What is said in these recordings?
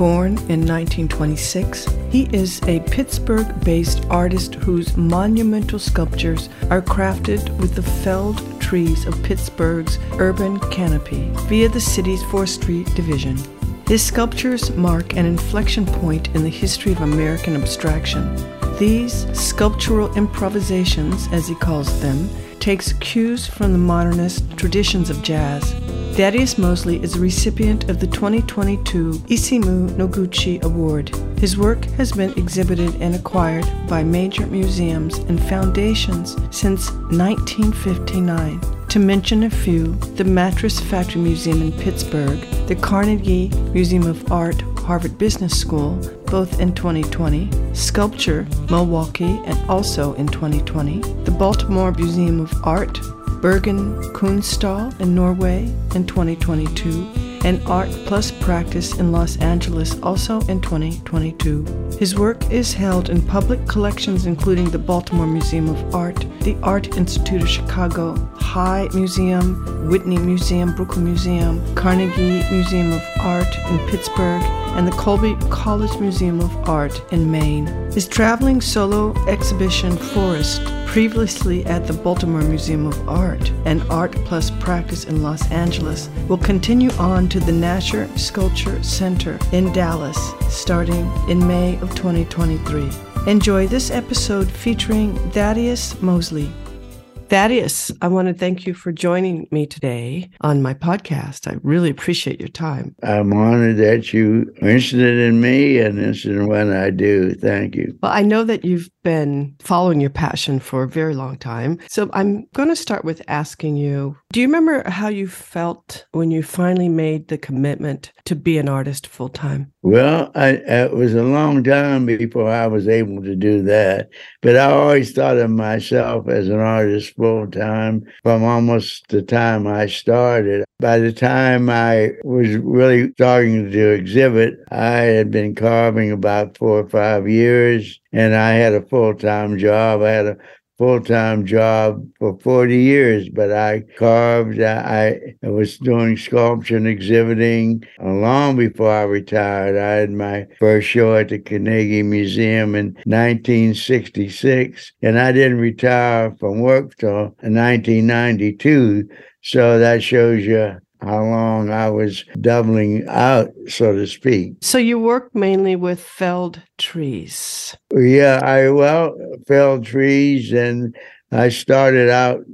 Born in 1926, he is a Pittsburgh based artist whose monumental sculptures are crafted with the felled trees of Pittsburgh's urban canopy via the city's forestry division. His sculptures mark an inflection point in the history of American abstraction. These sculptural improvisations, as he calls them, takes cues from the modernist traditions of jazz Thaddeus Mosley is a recipient of the 2022 Isamu Noguchi Award. His work has been exhibited and acquired by major museums and foundations since 1959. To mention a few, the Mattress Factory Museum in Pittsburgh, the Carnegie Museum of Art, Harvard Business School, both in 2020, Sculpture, Milwaukee, and also in 2020, the Baltimore Museum of Art, Bergen Kunsthall in Norway in 2022, and Art Plus Practice in Los Angeles also in 2022. His work is held in public collections including the Baltimore Museum of Art, the Art Institute of Chicago, High Museum, Whitney Museum, Brooklyn Museum, Carnegie Museum of Art in Pittsburgh, and the Colby College Museum of Art in Maine. His traveling solo exhibition Forest previously at the Baltimore Museum of Art and Art Plus Practice in Los Angeles, will continue on to the Nasher Sculpture Center in Dallas starting in May of 2023. Enjoy this episode featuring Thaddeus Mosley. Thaddeus, I want to thank you for joining me today on my podcast. I really appreciate your time. I'm honored that you are interested in me and interested in what I do. Thank you. Well, I know that you've been following your passion for a very long time. So I'm going to start with asking you Do you remember how you felt when you finally made the commitment to be an artist full time? Well, I, it was a long time before I was able to do that, but I always thought of myself as an artist full time from almost the time I started. By the time I was really starting to exhibit, I had been carving about four or five years, and I had a full time job. I had a full time job for 40 years, but I carved, I, I was doing sculpture and exhibiting uh, long before I retired. I had my first show at the Carnegie Museum in 1966, and I didn't retire from work till 1992. So that shows you how long I was doubling out, so to speak. So you work mainly with felled trees. Yeah, I well felled trees, and I started out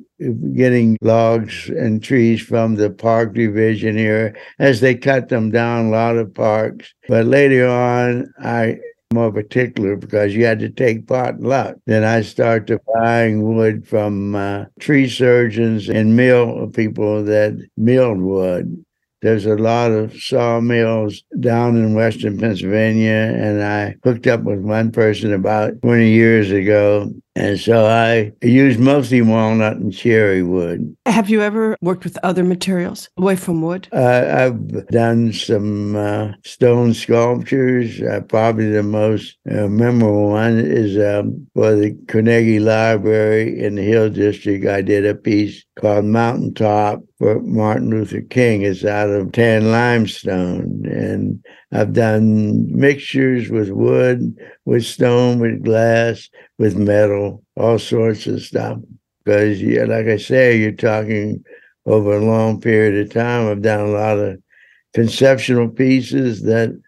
getting logs and trees from the park division here as they cut them down a lot of parks. But later on, I more particular because you had to take pot luck. Then I started buying wood from uh, tree surgeons and mill people that milled wood. There's a lot of sawmills down in western Pennsylvania, and I hooked up with one person about 20 years ago and so I use mostly walnut and cherry wood. Have you ever worked with other materials away from wood? Uh, I've done some uh, stone sculptures. Uh, probably the most uh, memorable one is um, for the Carnegie Library in the Hill District. I did a piece called Mountaintop for Martin Luther King. is out of tan limestone. And I've done mixtures with wood, with stone, with glass, with metal, all sorts of stuff. Because, yeah, like I say, you're talking over a long period of time. I've done a lot of conceptual pieces that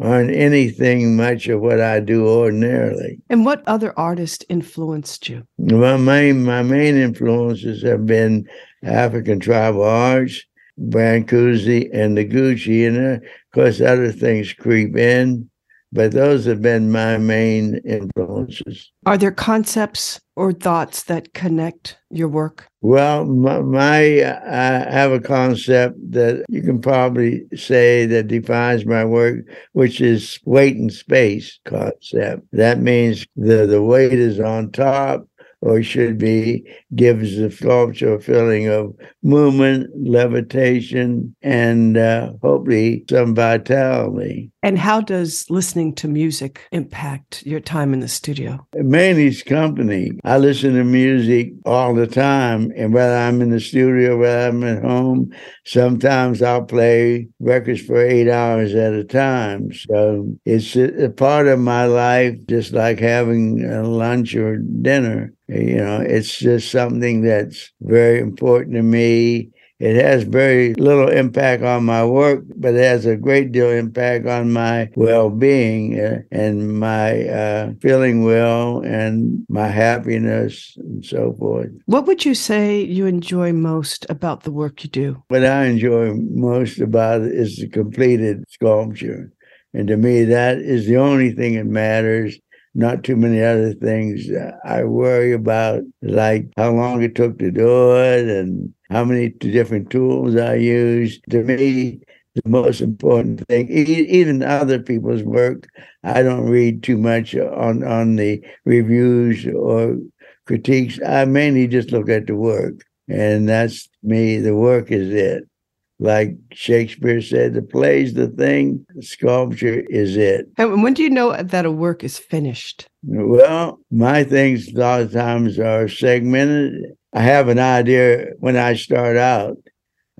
aren't anything much of what I do ordinarily. And what other artist influenced you? My main my main influences have been African tribal arts, Brancusi, and Noguchi. and uh, of course other things creep in but those have been my main influences. Are there concepts or thoughts that connect your work? Well, my, my I have a concept that you can probably say that defines my work, which is weight and space concept. That means the the weight is on top or should be, gives the sculpture a feeling of movement, levitation, and uh, hopefully some vitality. And how does listening to music impact your time in the studio? Mainly it's company. I listen to music all the time, and whether I'm in the studio, whether I'm at home, sometimes I'll play records for eight hours at a time. So it's a, part of my life, just like having lunch or dinner. You know, it's just something that's very important to me. It has very little impact on my work, but it has a great deal of impact on my well-being uh, and my uh, feeling well and my happiness and so forth. What would you say you enjoy most about the work you do? What I enjoy most about it is the completed sculpture. And to me, that is the only thing that matters not too many other things I worry about, like how long it took to do it and how many different tools I use. To me, the most important thing, even other people's work, I don't read too much on, on the reviews or critiques. I mainly just look at the work. And that's me, the work is it like Shakespeare said, the play's the thing, sculpture is it. And when do you know that a work is finished? Well, my things a lot of times are segmented. I have an idea when I start out.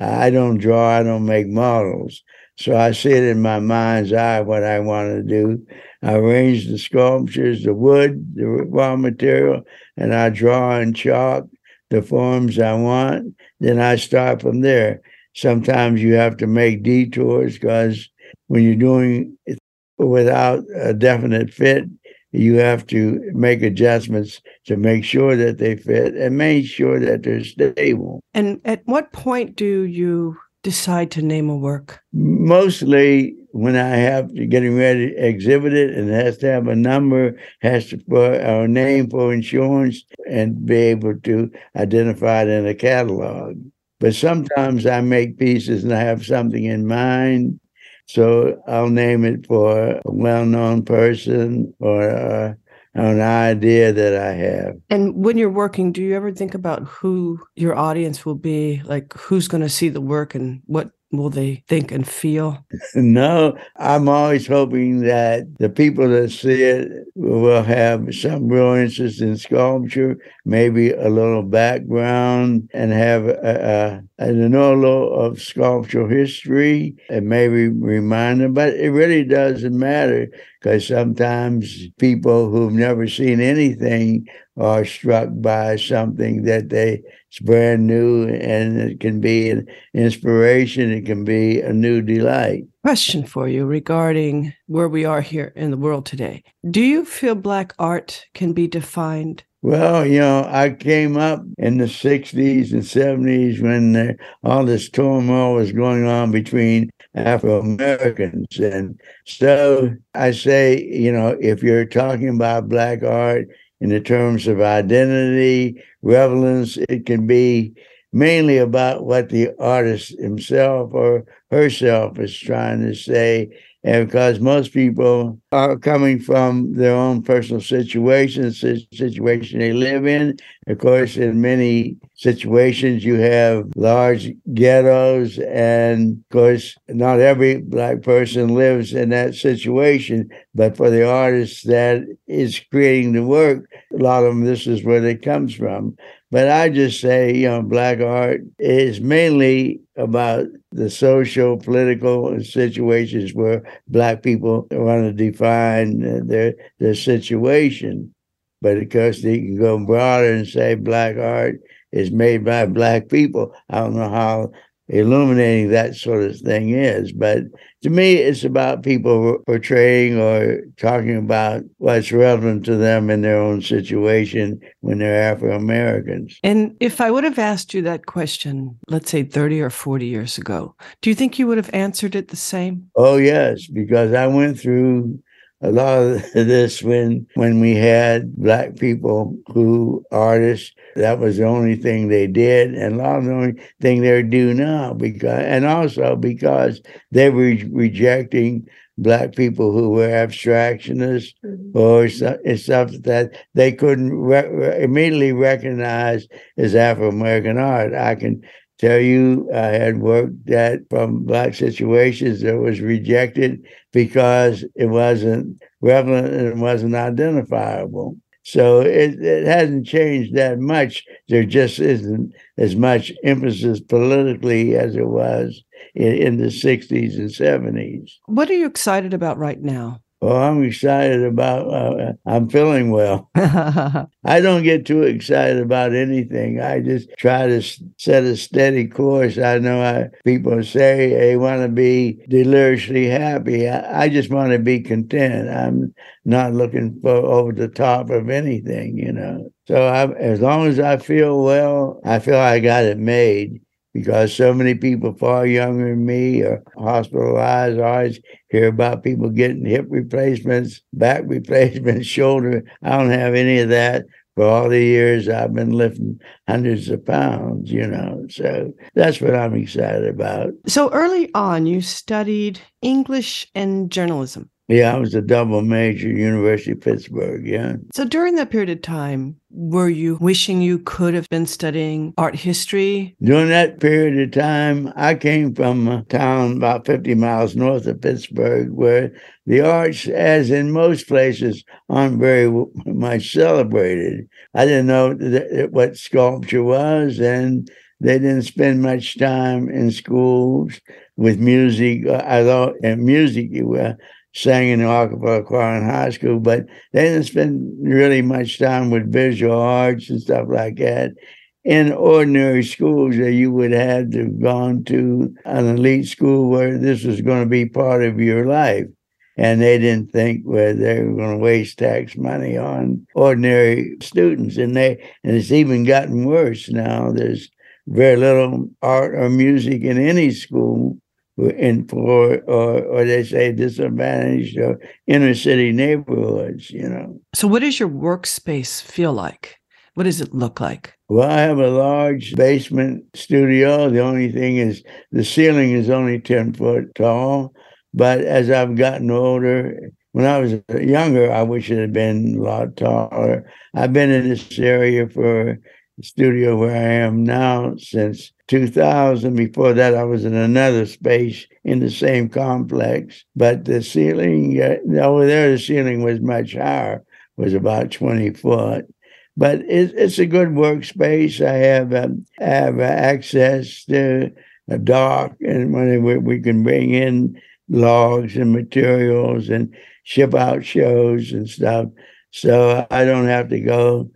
I don't draw, I don't make models. So I see it in my mind's eye what I want to do. I arrange the sculptures, the wood, the raw material, and I draw in chalk the forms I want. Then I start from there sometimes you have to make detours because when you're doing it without a definite fit, you have to make adjustments to make sure that they fit and make sure that they're stable. And at what point do you decide to name a work? Mostly when I have to getting ready to exhibit it and it has to have a number, has to put a name for insurance and be able to identify it in a catalog. But sometimes I make pieces and I have something in mind. So I'll name it for a well known person or uh, an idea that I have. And when you're working, do you ever think about who your audience will be? Like who's going to see the work and what will they think and feel? No, I'm always hoping that the people that see it will have some real interest in sculpture, maybe a little background, and have a, a, a know of sculptural history, and maybe remind them. But it really doesn't matter because sometimes people who've never seen anything are struck by something that they it's brand new and it can be an inspiration it can be a new delight. Question for you regarding where we are here in the world today. Do you feel black art can be defined? Well, you know, I came up in the 60s and 70s when uh, all this turmoil was going on between Afro Americans. And so I say, you know, if you're talking about Black art in the terms of identity, relevance. It can be mainly about what the artist himself or herself is trying to say and because most people are coming from their own personal situations, situation they live in. Of course, in many situations, you have large ghettos, and of course, not every black person lives in that situation. But for the artist that is creating the work, a lot of them, this is where it comes from. But I just say, you know, black art is mainly about the social, political situations where black people want to define their their situation. But of course, they can go broader and say black art is made by black people. I don't know how illuminating that sort of thing is. But to me, it's about people portraying or talking about what's relevant to them in their own situation when they're Afro Americans. And if I would have asked you that question, let's say 30 or 40 years ago, do you think you would have answered it the same? Oh, yes, because I went through a lot of this when when we had black people who artists that was the only thing they did and a lot of the only thing they do now because and also because they were rejecting black people who were abstractionists mm-hmm. or stuff that they couldn't re- immediately recognize as Afro-American art. I can tell you I had worked that from black situations that was rejected because it wasn't relevant and it wasn't identifiable. So it, it hasn't changed that much. There just isn't as much emphasis politically as it was in, in the 60s and 70s. What are you excited about right now? Well, I'm excited about. Uh, I'm feeling well. I don't get too excited about anything. I just try to set a steady course. I know I, people say they want to be deliriously happy. I, I just want to be content. I'm not looking for over the top of anything, you know. So I, as long as I feel well, I feel I got it made because so many people far younger than me are hospitalized. I always hear about people getting hip replacements, back replacements, shoulder. I don't have any of that. For all the years I've been lifting hundreds of pounds, you know. So that's what I'm excited about. So early on, you studied English and journalism. Yeah, I was a double major, University of Pittsburgh. Yeah. So during that period of time, were you wishing you could have been studying art history? During that period of time, I came from a town about 50 miles north of Pittsburgh where the arts, as in most places, aren't very much celebrated. I didn't know what sculpture was, and they didn't spend much time in schools with music. Uh, I thought in music, you were sang in the acapella choir in high school, but they didn't spend really much time with visual arts and stuff like that. In ordinary schools that you would have to have gone to an elite school where this was going to be part of your life. And they didn't think where they were going to waste tax money on ordinary students. And they and it's even gotten worse now. There's very little art or music in any school in poor or, or they say disadvantaged or inner city neighborhoods, you know. So what does your workspace feel like? What does it look like? Well, I have a large basement studio. The only thing is the ceiling is only 10 foot tall. But as I've gotten older, when I was younger, I wish it had been a lot taller. I've been in this area for the studio where I am now since 2000. Before that, I was in another space in the same complex. But the ceiling, uh, over there, the ceiling was much higher, was about 20 foot. But it, it's a good workspace. I have um, have access to a dock, and when we, we can bring in logs and materials and ship out shows and stuff. So I don't have to go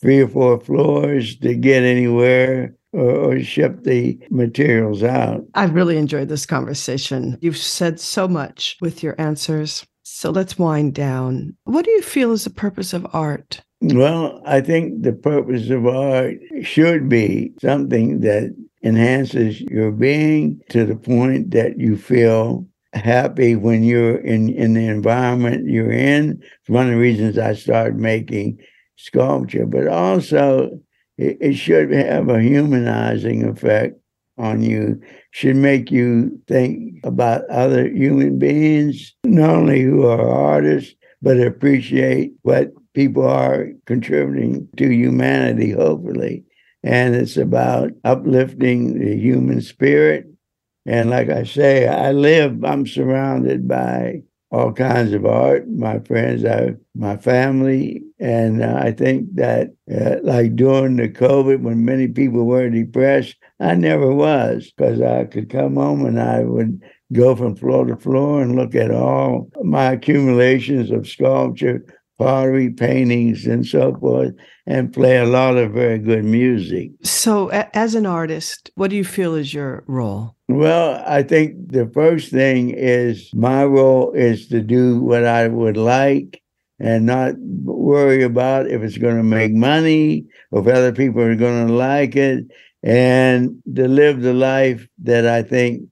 three or four floors to get anywhere or, or, ship the materials out. I've really enjoyed this conversation. You've said so much with your answers. So let's wind down. What do you feel is the purpose of art? Well, I think the purpose of art should be something that enhances your being to the point that you feel happy when you're in, in the environment you're in. It's one of the reasons I started making sculpture, but also it, it should have a humanizing effect on you, should make you think about other human beings, not only who are artists, but appreciate what people are contributing to humanity, hopefully. And it's about uplifting the human spirit. And like I say, I live, I'm surrounded by all kinds of art, my friends, I, my family. And uh, I think that, uh, like during the COVID, when many people were depressed, I never was because I could come home and I would go from floor to floor and look at all my accumulations of sculpture, pottery, paintings, and so forth, and play a lot of very good music. So, a- as an artist, what do you feel is your role? Well, I think the first thing is my role is to do what I would like and not worry about if it's going to make money or if other people are going to like it and to live the life that I think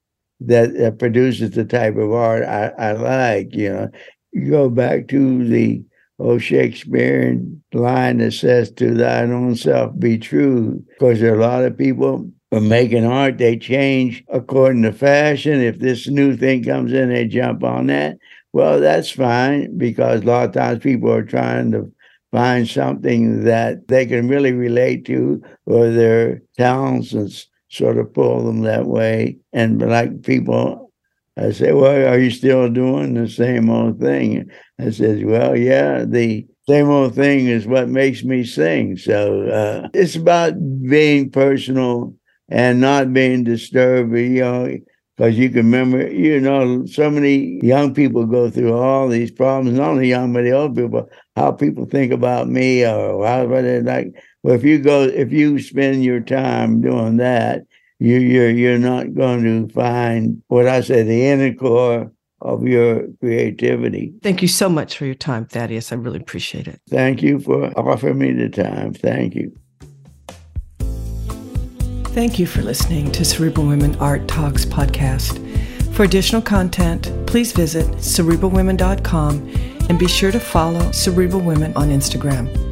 that, that produces the type of art I, I like. You know, you go back to the old Shakespearean line that says, "To thine own self be true," because there are a lot of people are making art. They change according to fashion. If this new thing comes in, they jump on that. Well, that's fine because a lot of times people are trying to find something that they can really relate to or their talents sort of pull them that way. And like people, I say, well, are you still doing the same old thing? I said, well, yeah, the same old thing is what makes me sing. So uh, it's about being personal and not being disturbed. You know, because you can remember, you know, so many young people go through all these problems, not only young, but the old people, how people think about me or how they're like. Well, if you go, if you spend your time doing that, you, you're you're not going to find what I say the inner core of your creativity. Thank you so much for your time, Thaddeus. I really appreciate it. Thank you for offering me the time. Thank you. Thank you for listening to Cerebral Women Art Talks podcast. For additional content, please visit cerebralwomen.com and be sure to follow Cerebral Women on Instagram.